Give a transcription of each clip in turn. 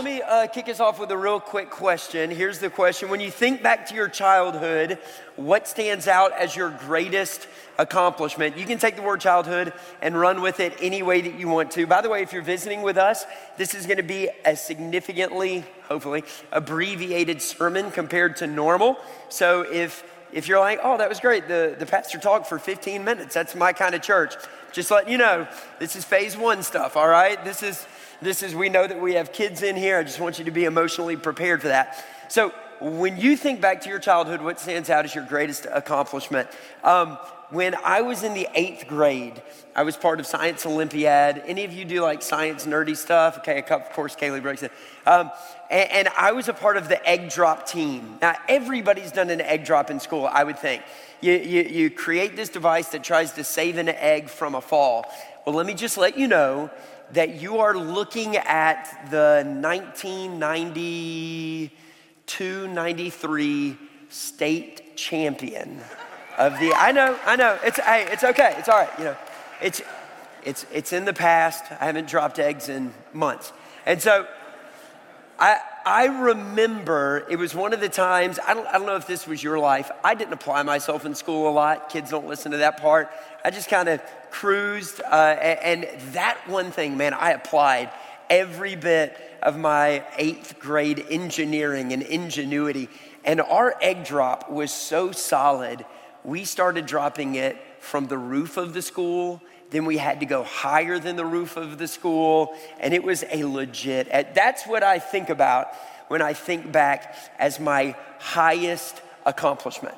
let me uh, kick us off with a real quick question. Here's the question When you think back to your childhood, what stands out as your greatest accomplishment? You can take the word childhood and run with it any way that you want to. By the way, if you're visiting with us, this is going to be a significantly, hopefully, abbreviated sermon compared to normal. So if if you're like, oh, that was great, the, the pastor talked for 15 minutes, that's my kind of church. Just letting you know, this is phase one stuff, all right? This is this is, we know that we have kids in here. I just want you to be emotionally prepared for that. So, when you think back to your childhood, what stands out as your greatest accomplishment? Um, when I was in the eighth grade, I was part of Science Olympiad. Any of you do like science nerdy stuff? Okay, of course, Kaylee breaks it. Um, and, and, I was a part of the egg drop team. Now, everybody's done an egg drop in school, I would think. You, you, you create this device that tries to save an egg from a fall. Well, let me just let you know that you are looking at the 1992 93 state champion of the I know, I know. It's hey, it's okay. It's all right. You know, it's it's it's in the past. I haven't dropped eggs in months. And so I I remember it was one of the times, I don't, I don't know if this was your life. I didn't apply myself in school a lot. Kids don't listen to that part. I just kind of cruised. Uh, and that one thing, man, I applied every bit of my eighth grade engineering and ingenuity. And our egg drop was so solid, we started dropping it from the roof of the school. Then we had to go higher than the roof of the school. And it was a legit, that's what I think about when I think back as my highest accomplishment.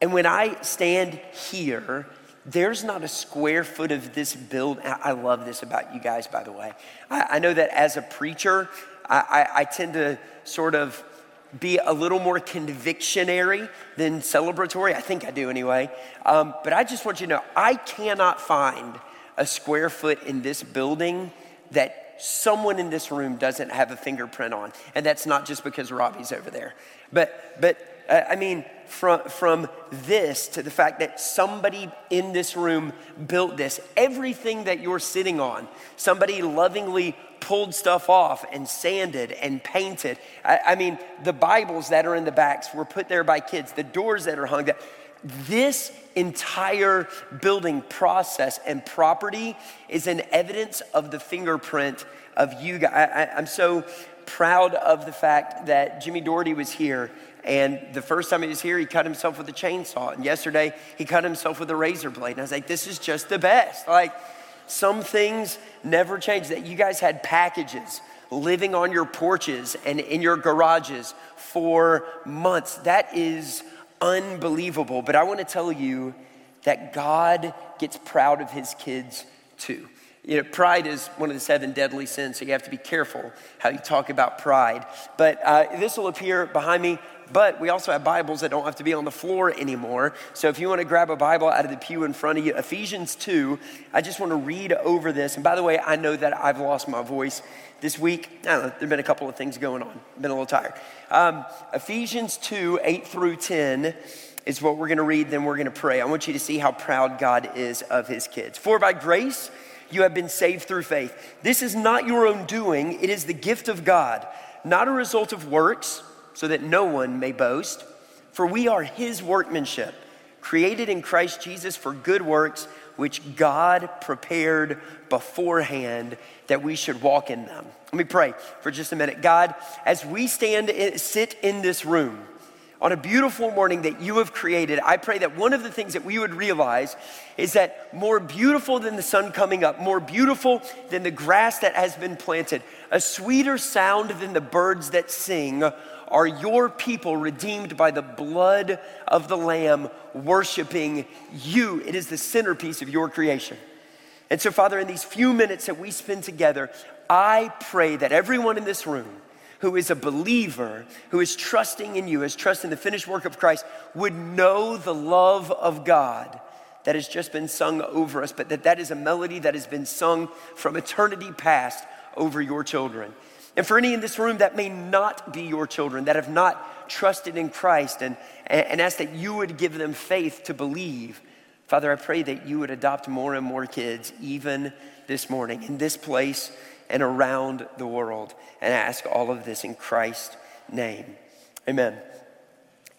And when I stand here there's not a square foot of this building. I love this about you guys, by the way. I, I know that as a preacher, I, I, I, tend to sort of be a little more convictionary than celebratory. I think I do anyway. Um, but I just want you to know I cannot find a square foot in this building that someone in this room doesn't have a fingerprint on. And that's not just because Robbie's over there. But, but uh, I mean, from, from this to the fact that somebody in this room built this, everything that you're sitting on, somebody lovingly pulled stuff off and sanded and painted. I, I mean, the Bibles that are in the backs were put there by kids, the doors that are hung there. This entire building process and property is an evidence of the fingerprint of you guys. I, am so proud of the fact that Jimmy Doherty was here and the first time he was here, he cut himself with a chainsaw. And yesterday, he cut himself with a razor blade. And I was like, this is just the best. Like, some things never change. That you guys had packages living on your porches and in your garages for months. That is unbelievable. But I want to tell you that God gets proud of his kids too. You know, pride is one of the seven deadly sins, so you have to be careful how you talk about pride. But uh, this will appear behind me. But we also have Bibles that don't have to be on the floor anymore. So if you want to grab a Bible out of the pew in front of you, Ephesians 2, I just want to read over this. And by the way, I know that I've lost my voice this week. I don't know, there have been a couple of things going on. I've been a little tired. Um, Ephesians 2, 8 through 10 is what we're going to read, then we're going to pray. I want you to see how proud God is of his kids. For by grace, you have been saved through faith. This is not your own doing, it is the gift of God, not a result of works so that no one may boast. For we are his workmanship, created in Christ Jesus for good works, which God prepared beforehand that we should walk in them. Let me pray for just a minute. God, as we stand, eh, sit in this room, on a beautiful morning that you have created, I pray that one of the things that we would realize is that more beautiful than the sun coming up, more beautiful than the grass that has been planted, a sweeter sound than the birds that sing are your people redeemed by the blood of the Lamb, worshiping you. It is the centerpiece of your creation. And so, Father, in these few minutes that we spend together, I pray that everyone in this room who is a believer, who is trusting in you, is trusting the finished work of Christ, would know the love of God that has just been sung over us, but that that is a melody that has been sung from eternity past over your children. And for any in this room that may not be your children, that have not trusted in Christ, and, and ask that you would give them faith to believe, Father, I pray that you would adopt more and more kids, even this morning, in this place, and around the world. And ask all of this in Christ's name. Amen.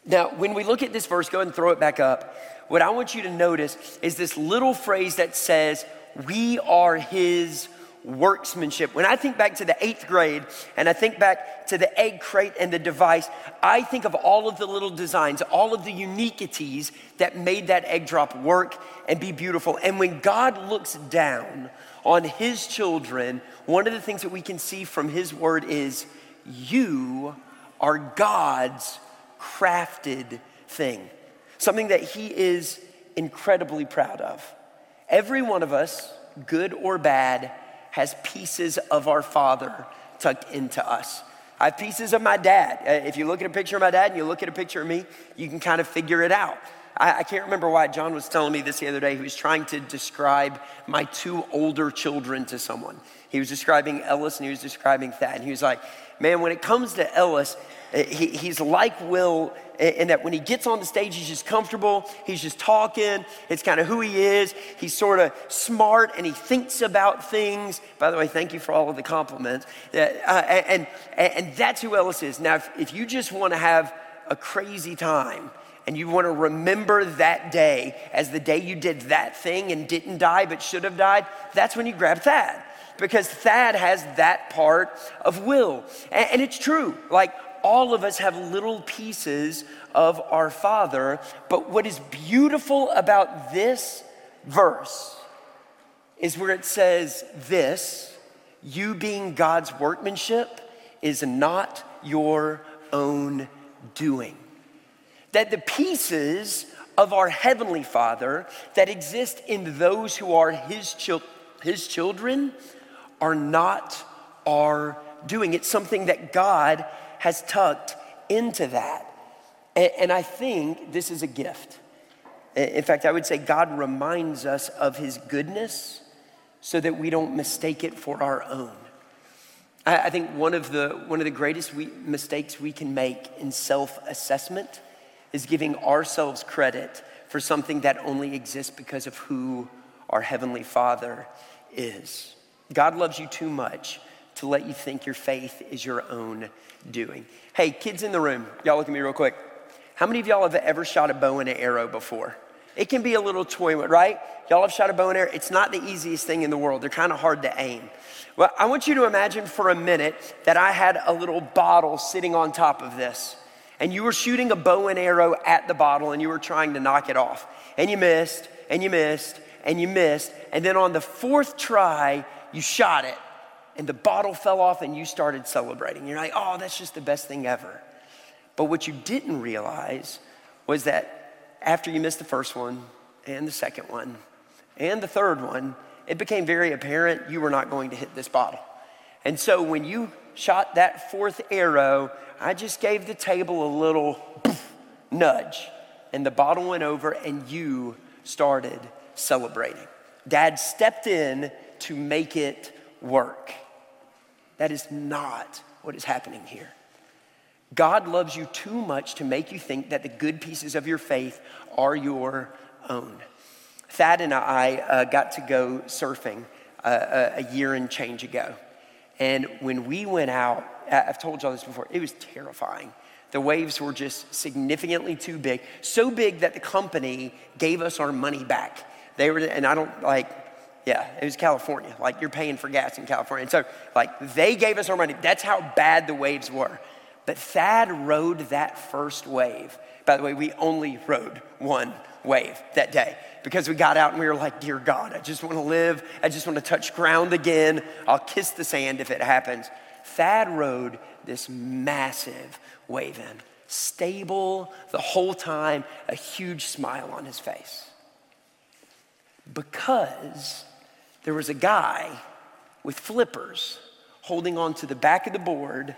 Now, when we look at this verse, go and throw it back up. What I want you to notice is this little phrase that says, We are his workmanship. When I think back to the eighth grade and I think back to the egg crate and the device, I think of all of the little designs, all of the uniquities that made that egg drop work and be beautiful. And when God looks down on his children, one of the things that we can see from his word is, You are God's crafted thing, something that he is incredibly proud of. Every one of us, good or bad, has pieces of our Father tucked into us. I have pieces of my dad. Uh, if you look at a picture of my dad and you look at a picture of me, you can kind of figure it out. I, I, can't remember why John was telling me this the other day. He was trying to describe my two older children to someone. He was describing Ellis and he was describing Thad. And he was like, Man, when it comes to Ellis, eh, he, he's like Will in that when he gets on the stage, he's just comfortable. He's just talking. It's kind of who he is. He's sort of smart and he thinks about things. By the way, thank you for all of the compliments. Uh, and, and, and that's who Ellis is. Now, if, if you just want to have a crazy time, and you want to remember that day as the day you did that thing and didn't die but should have died, that's when you grab Thad. Because Thad has that part of will. And, and it's true. Like all of us have little pieces of our Father. But what is beautiful about this verse is where it says, This, you being God's workmanship, is not your own doing. That the pieces of our Heavenly Father that exist in those who are His, chil- his children are not our doing. It's something that God has tucked into that. And, and I think this is a gift. In fact, I would say God reminds us of his goodness so that we don't mistake it for our own. I, think one of the, one of the greatest we, mistakes we can make in self assessment is giving ourselves credit for something that only exists because of who our Heavenly Father is. God loves you too much to let you think your faith is your own doing. Hey, kids in the room, y'all look at me real quick. How many of y'all have ever shot a bow and an arrow before? It can be a little toy, right? Y'all have shot a bow and arrow. It's not the easiest thing in the world. They're kind of hard to aim. Well, I want you to imagine for a minute that I had a little bottle sitting on top of this, and you were shooting a bow and arrow at the bottle, and you were trying to knock it off, and you missed, and you missed, and you missed, and then on the fourth try, you shot it, and the bottle fell off and you started celebrating. You're like, oh, that's just the best thing ever. But what you didn't realize was that after you missed the first one and the second one and the third one, it became very apparent you were not going to hit this bottle. And so when you shot that fourth arrow, I just gave the table a little nudge, and the bottle went over, and you started celebrating. Dad stepped in to make it work. That is not what is happening here. God loves you too much to make you think that the good pieces of your faith are your own. Thad and I uh, got to go surfing uh, a year and change ago. And when we went out, I've told y'all this before, it was terrifying. The waves were just significantly too big, so big that the company gave us our money back. They were, and I don't like, yeah, it was California. Like you're paying for gas in California. And so, like, they gave us our money. That's how bad the waves were. But Thad rode that first wave. By the way, we only rode one wave that day because we got out and we were like, Dear God, I just want to live. I just want to touch ground again. I'll kiss the sand if it happens. Thad rode this massive wave in, stable the whole time, a huge smile on his face. Because there was a guy with flippers holding on to the back of the board,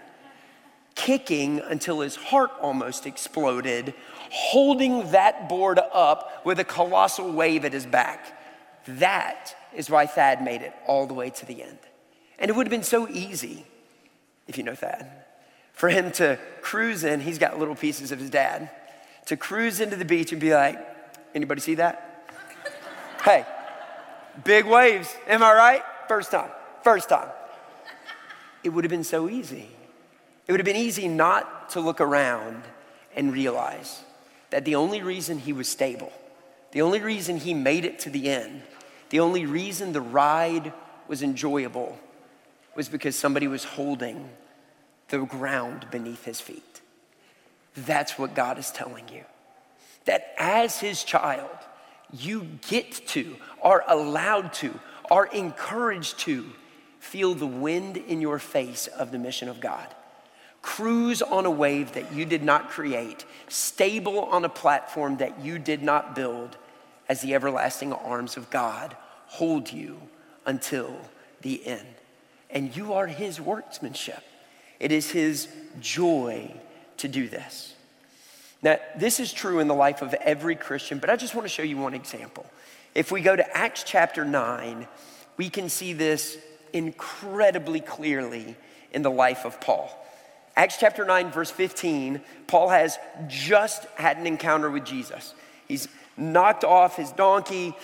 kicking until his heart almost exploded, holding that board up with a colossal wave at his back. That is why Thad made it all the way to the end. And it would have been so easy, if you know Thad, for him to cruise in, he's got little pieces of his dad, to cruise into the beach and be like, anybody see that? hey, Big waves, am I right? First time, first time. it would have been so easy. It would have been easy not to look around and realize that the only reason he was stable, the only reason he made it to the end, the only reason the ride was enjoyable was because somebody was holding the ground beneath his feet. That's what God is telling you. That as his child, you get to, are allowed to, are encouraged to feel the wind in your face of the mission of God. Cruise on a wave that you did not create, stable on a platform that you did not build, as the everlasting arms of God hold you until the end. And you are his workmanship. It is his joy to do this. Now, this is true in the life of every Christian, but I just want to show you one example. If we go to Acts chapter 9, we can see this incredibly clearly in the life of Paul. Acts chapter 9, verse 15, Paul has just had an encounter with Jesus. He's knocked off his donkey.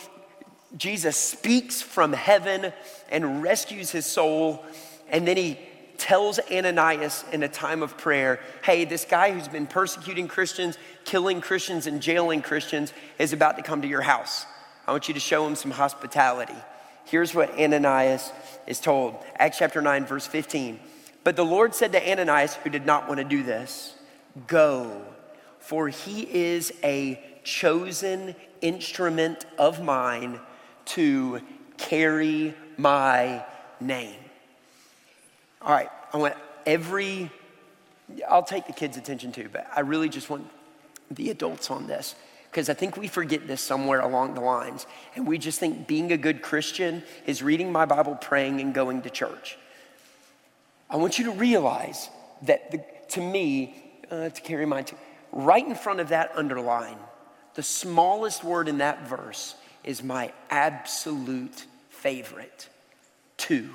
Jesus speaks from heaven and rescues his soul. And then he tells Ananias in a time of prayer, hey, this guy who's been persecuting Christians, killing Christians, and jailing Christians is about to come to your house. I want you to show him some hospitality. Here's what Ananias is told Acts chapter 9, verse 15. But the Lord said to Ananias, who did not want to do this, Go, for he is a chosen instrument of mine to carry my name. All right, I want every, I'll take the kids' attention too, but I really just want the adults on this because I think we forget this somewhere along the lines. And we just think being a good Christian is reading my Bible, praying, and going to church. I want you to realize that the, to me, uh, to carry my, right in front of that underline, the smallest word in that verse is my absolute favorite to.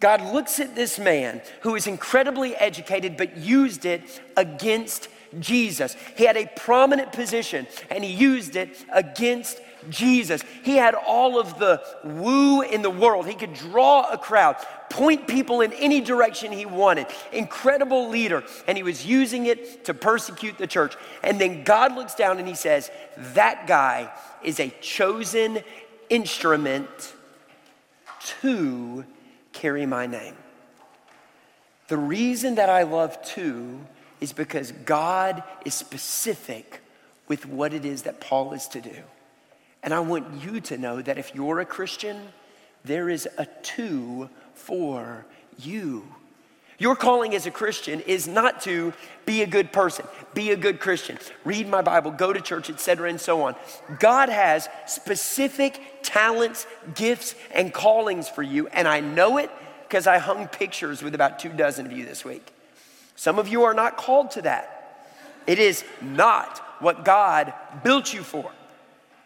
God looks at this man who is incredibly educated but used it against Jesus. He had a prominent position and he used it against Jesus. He had all of the woo in the world. He could draw a crowd, point people in any direction he wanted. Incredible leader. And he was using it to persecute the church. And then God looks down and he says, That guy is a chosen instrument to carry my name. The reason that I love to is because God is specific with what it is that Paul is to do. And I want you to know that if you're a Christian, there is a two for you. Your calling as a Christian is not to be a good person, be a good Christian, read my Bible, go to church, etc., and so on. God has specific talents, gifts, and callings for you, and I know it because I hung pictures with about two dozen of you this week. Some of you are not called to that. It is not what God built you for.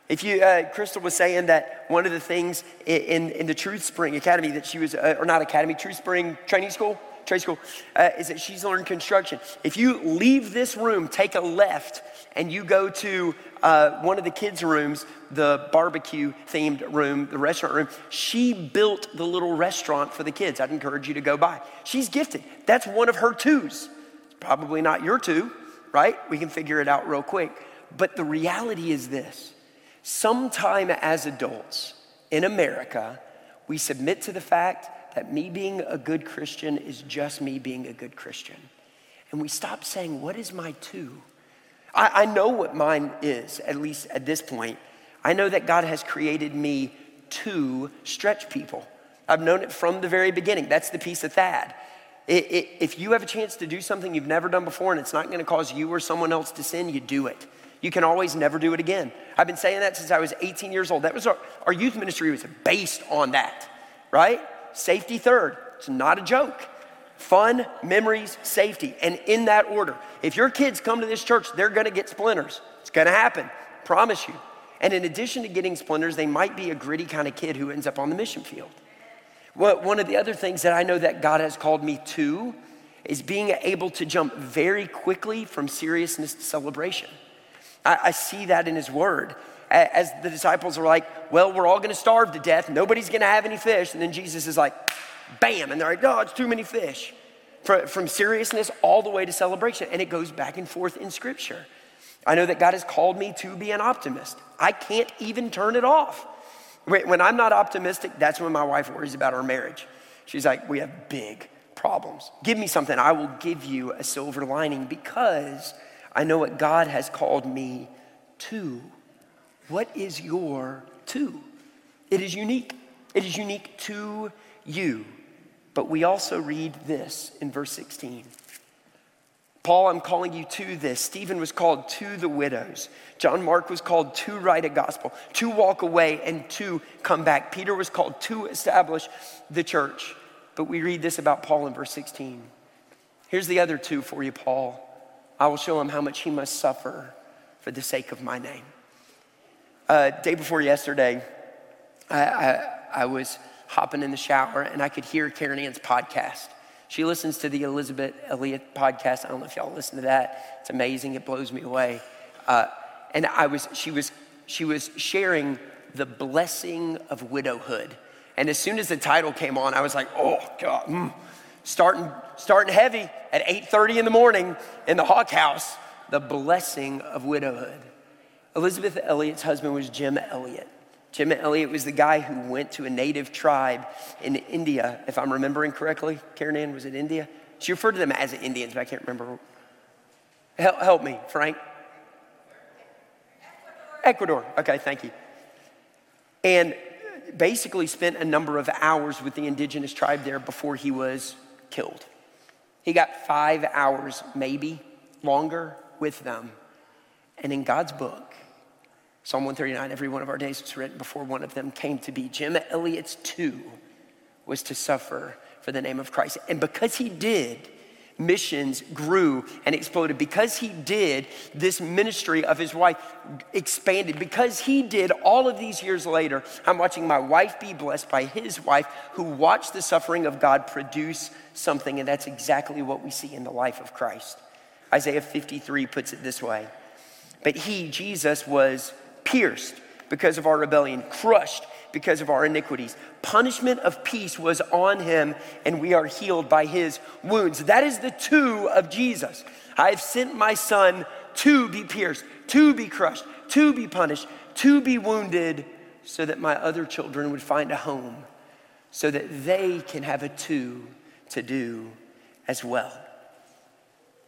If you, uh, Crystal was saying that one of the things in, in the Truth Spring Academy that she was, uh, or not Academy, Truth Spring Training School, trade school, uh, is that she's learned construction. If you leave this room, take a left, and you go to uh, one of the kids' rooms, the barbecue themed room, the restaurant room, she built the little restaurant for the kids. I'd encourage you to go by. She's gifted. That's one of her twos. Probably not your two, right? We can figure it out real quick. But the reality is this sometime as adults in America, we submit to the fact that me being a good Christian is just me being a good Christian. And we stop saying, What is my two? I, I know what mine is, at least at this point. I know that God has created me to stretch people. I've known it from the very beginning. That's the piece of Thad. It, it, if you have a chance to do something you've never done before and it's not going to cause you or someone else to sin, you do it. You can always never do it again. I've been saying that since I was 18 years old. That was our, our youth ministry was based on that, right? Safety third. It's not a joke. Fun, memories, safety. And in that order. If your kids come to this church, they're gonna get splinters. It's gonna happen. Promise you. And in addition to getting splinters, they might be a gritty kind of kid who ends up on the mission field. Well, one of the other things that I know that God has called me to is being able to jump very quickly from seriousness to celebration. I, I see that in his word. As the disciples are like, well, we're all gonna starve to death. Nobody's gonna have any fish. And then Jesus is like, bam, and they're like, oh, it's too many fish. From seriousness all the way to celebration. And it goes back and forth in scripture. I know that God has called me to be an optimist. I can't even turn it off. When I'm not optimistic, that's when my wife worries about our marriage. She's like, we have big problems. Give me something. I will give you a silver lining because I know what God has called me to. What is your to? It is unique. It is unique to you. But we also read this in verse 16. Paul, I'm calling you to this. Stephen was called to the widows. John Mark was called to write a gospel, to walk away, and to come back. Peter was called to establish the church. But we read this about Paul in verse 16. Here's the other two for you, Paul. I will show him how much he must suffer for the sake of my name. Uh, day before yesterday, I, I, I was hopping in the shower and I could hear Karen Ann's podcast. She listens to the Elisabeth Elliot podcast. I don't know if y'all listen to that. It's amazing. It blows me away. Uh, and I was, she was, she was sharing the blessing of widowhood. And as soon as the title came on, I was like, oh God, mm. starting, starting heavy at 8:30 in the morning in the Hawk House. The blessing of widowhood. Elisabeth Elliot's husband was Jim Elliot. Jim Elliot was the guy who went to a native tribe in India, if I'm remembering correctly. Karen Ann, was it India? She referred to them as Indians, but I can't remember. Help, help me, Frank. Ecuador. Okay, thank you. And basically spent a number of hours with the indigenous tribe there before he was killed. He got five hours, maybe longer, with them. And in God's book, Psalm 139, every one of our days was written before one of them came to be. Jim Elliot's two was to suffer for the name of Christ. And because he did, missions grew and exploded. Because he did, this ministry of his wife expanded. Because he did, all of these years later, I'm watching my wife be blessed by his wife who watched the suffering of God produce something. And that's exactly what we see in the life of Christ. Isaiah 53 puts it this way But he, Jesus, was pierced because of our rebellion, crushed because of our iniquities. Punishment of peace was on him, and we are healed by his wounds. That is the two of Jesus. I have sent my son to be pierced, to be crushed, to be punished, to be wounded, so that my other children would find a home, so that they can have a two to do as well.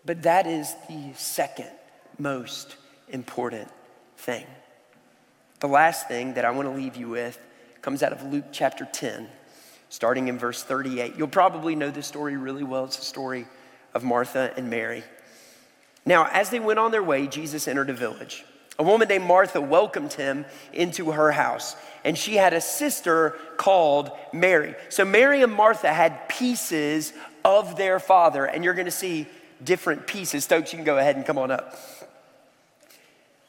But that is the second most important thing. The last thing that I want to leave you with comes out of Luke chapter 10, starting in verse 38. You'll probably know this story really well. It's the story of Martha and Mary. Now, as they went on their way, Jesus entered a village. A woman named Martha welcomed him into her house, and she had a sister called Mary. So, Mary and Martha had pieces of their father, and you're gonna see different pieces. Stokes, you can go ahead and come on up.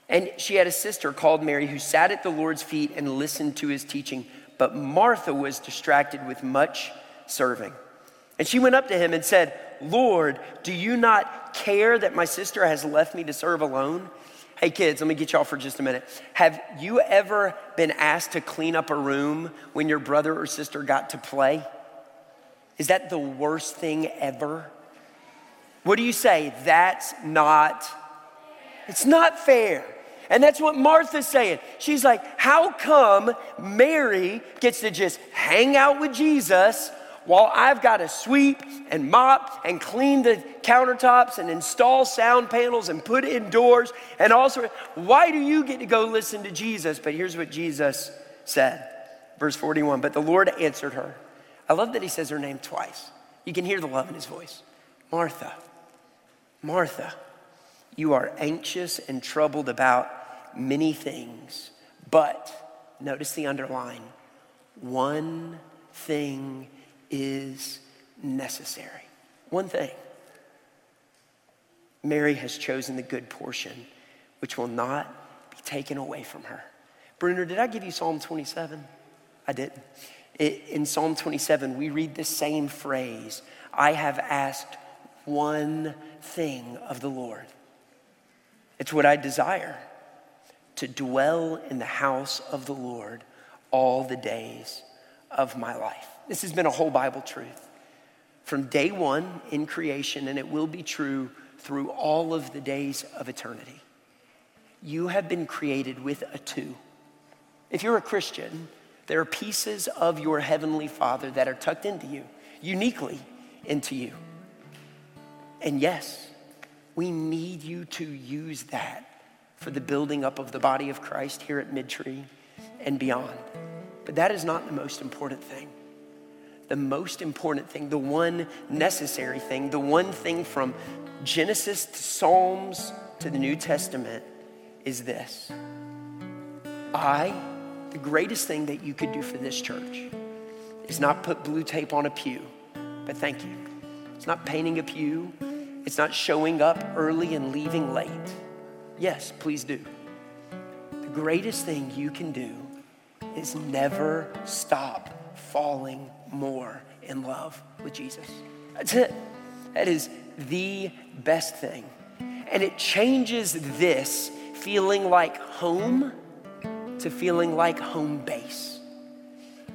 And she had a sister called Mary who sat at the Lord's feet and listened to his teaching. But Martha was distracted with much serving. And she went up to him and said, Lord, do you not care that my sister has left me to serve alone? Hey, kids, let me get y'all for just a minute. Have you ever been asked to clean up a room when your brother or sister got to play? Is that the worst thing ever? What do you say? That's not, it's not fair. And that's what Martha's saying. She's like, How come Mary gets to just hang out with Jesus while I've got to sweep and mop and clean the countertops and install sound panels and put in doors and also, why do you get to go listen to Jesus? But here's what Jesus said. Verse 41 But the Lord answered her. I love that he says her name twice. You can hear the love in his voice. Martha, Martha, you are anxious and troubled about many things, but notice the underline one thing is necessary. One thing. Mary has chosen the good portion, which will not be taken away from her. Bruner, did I give you Psalm 27? I didn't. in Psalm 27, we read the same phrase I have asked one thing of the Lord. It's what I desire to dwell in the house of the Lord all the days of my life. This has been a whole Bible truth from day one in creation, and it will be true through all of the days of eternity. You have been created with a two. If you're a Christian, there are pieces of your heavenly Father that are tucked into you, uniquely into you. And yes, we need you to use that for the building up of the body of Christ here at Midtree and beyond. But that is not the most important thing. The most important thing, the one necessary thing, the one thing from Genesis to Psalms to the New Testament is this. I, the greatest thing that you could do for this church is not put blue tape on a pew, but thank you. It's not painting a pew, it's not showing up early and leaving late. Yes, please do. The greatest thing you can do is never stop falling more in love with Jesus. That's it. That is the best thing. And it changes this feeling like home to feeling like home base.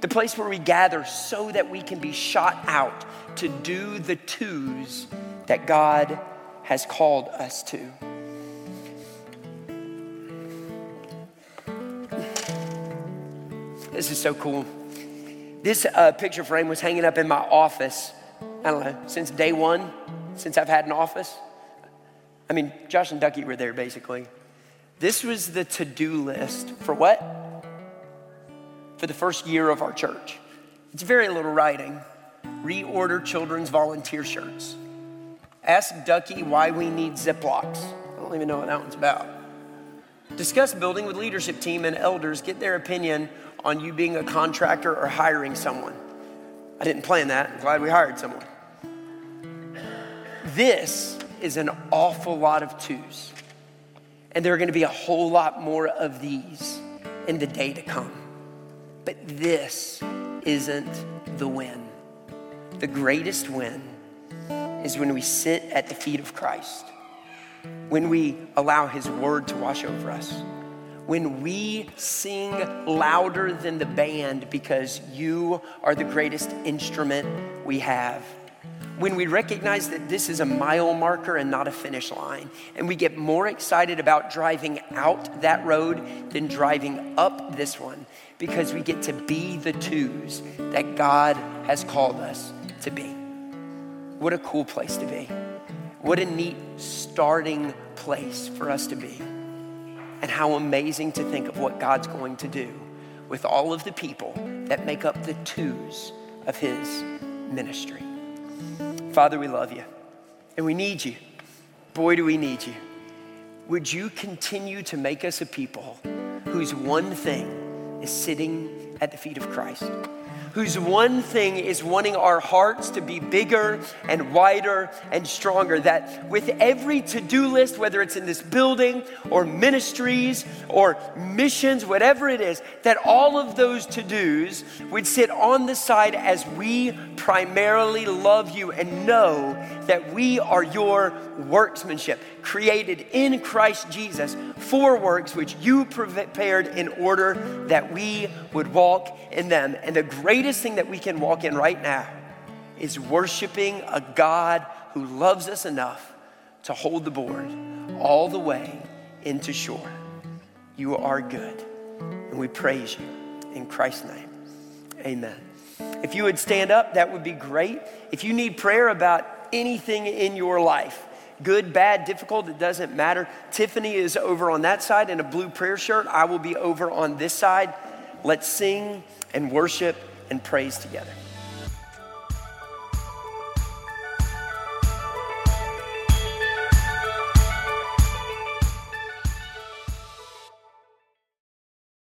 The place where we gather so that we can be shot out to do the twos that God has called us to. This is so cool. This uh, picture frame was hanging up in my office, I don't know, since day one, since I've had an office. I mean, Josh and Ducky were there basically. This was the to do list for what? For the first year of our church. It's very little writing. Reorder children's volunteer shirts. Ask Ducky why we need Ziplocs. I don't even know what that one's about. Discuss building with leadership team and elders, get their opinion on you being a contractor or hiring someone. I didn't plan that. I'm glad we hired someone. This is an awful lot of twos. And there are going to be a whole lot more of these in the day to come. But this isn't the win. The greatest win is when we sit at the feet of Christ, when we allow His word to wash over us when we sing louder than the band because you are the greatest instrument we have. When we recognize that this is a mile marker and not a finish line, and we get more excited about driving out that road than driving up this one because we get to be the twos that God has called us to be. What a cool place to be. What a neat starting place for us to be. And how amazing to think of what God's going to do with all of the people that make up the twos of His ministry. Father, we love you and we need you. Boy, do we need you. Would you continue to make us a people whose one thing is sitting at the feet of Christ? whose one thing is wanting our hearts to be bigger and wider and stronger. That with every to do list, whether it's in this building or ministries or missions, whatever it is, that all of those to dos would sit on the side as we primarily love you and know that we are your workmanship, created in Christ Jesus for works which you prepared in order that we would walk in them. And the greatest thing that we can walk in right now is worshiping a God who loves us enough to hold the board all the way into shore. You are good, and we praise you in Christ's name. Amen. If you would stand up, that would be great. If you need prayer about anything in your life, good, bad, difficult, it doesn't matter. Tiffany is over on that side in a blue prayer shirt. I will be over on this side. Let's sing and worship and praise together.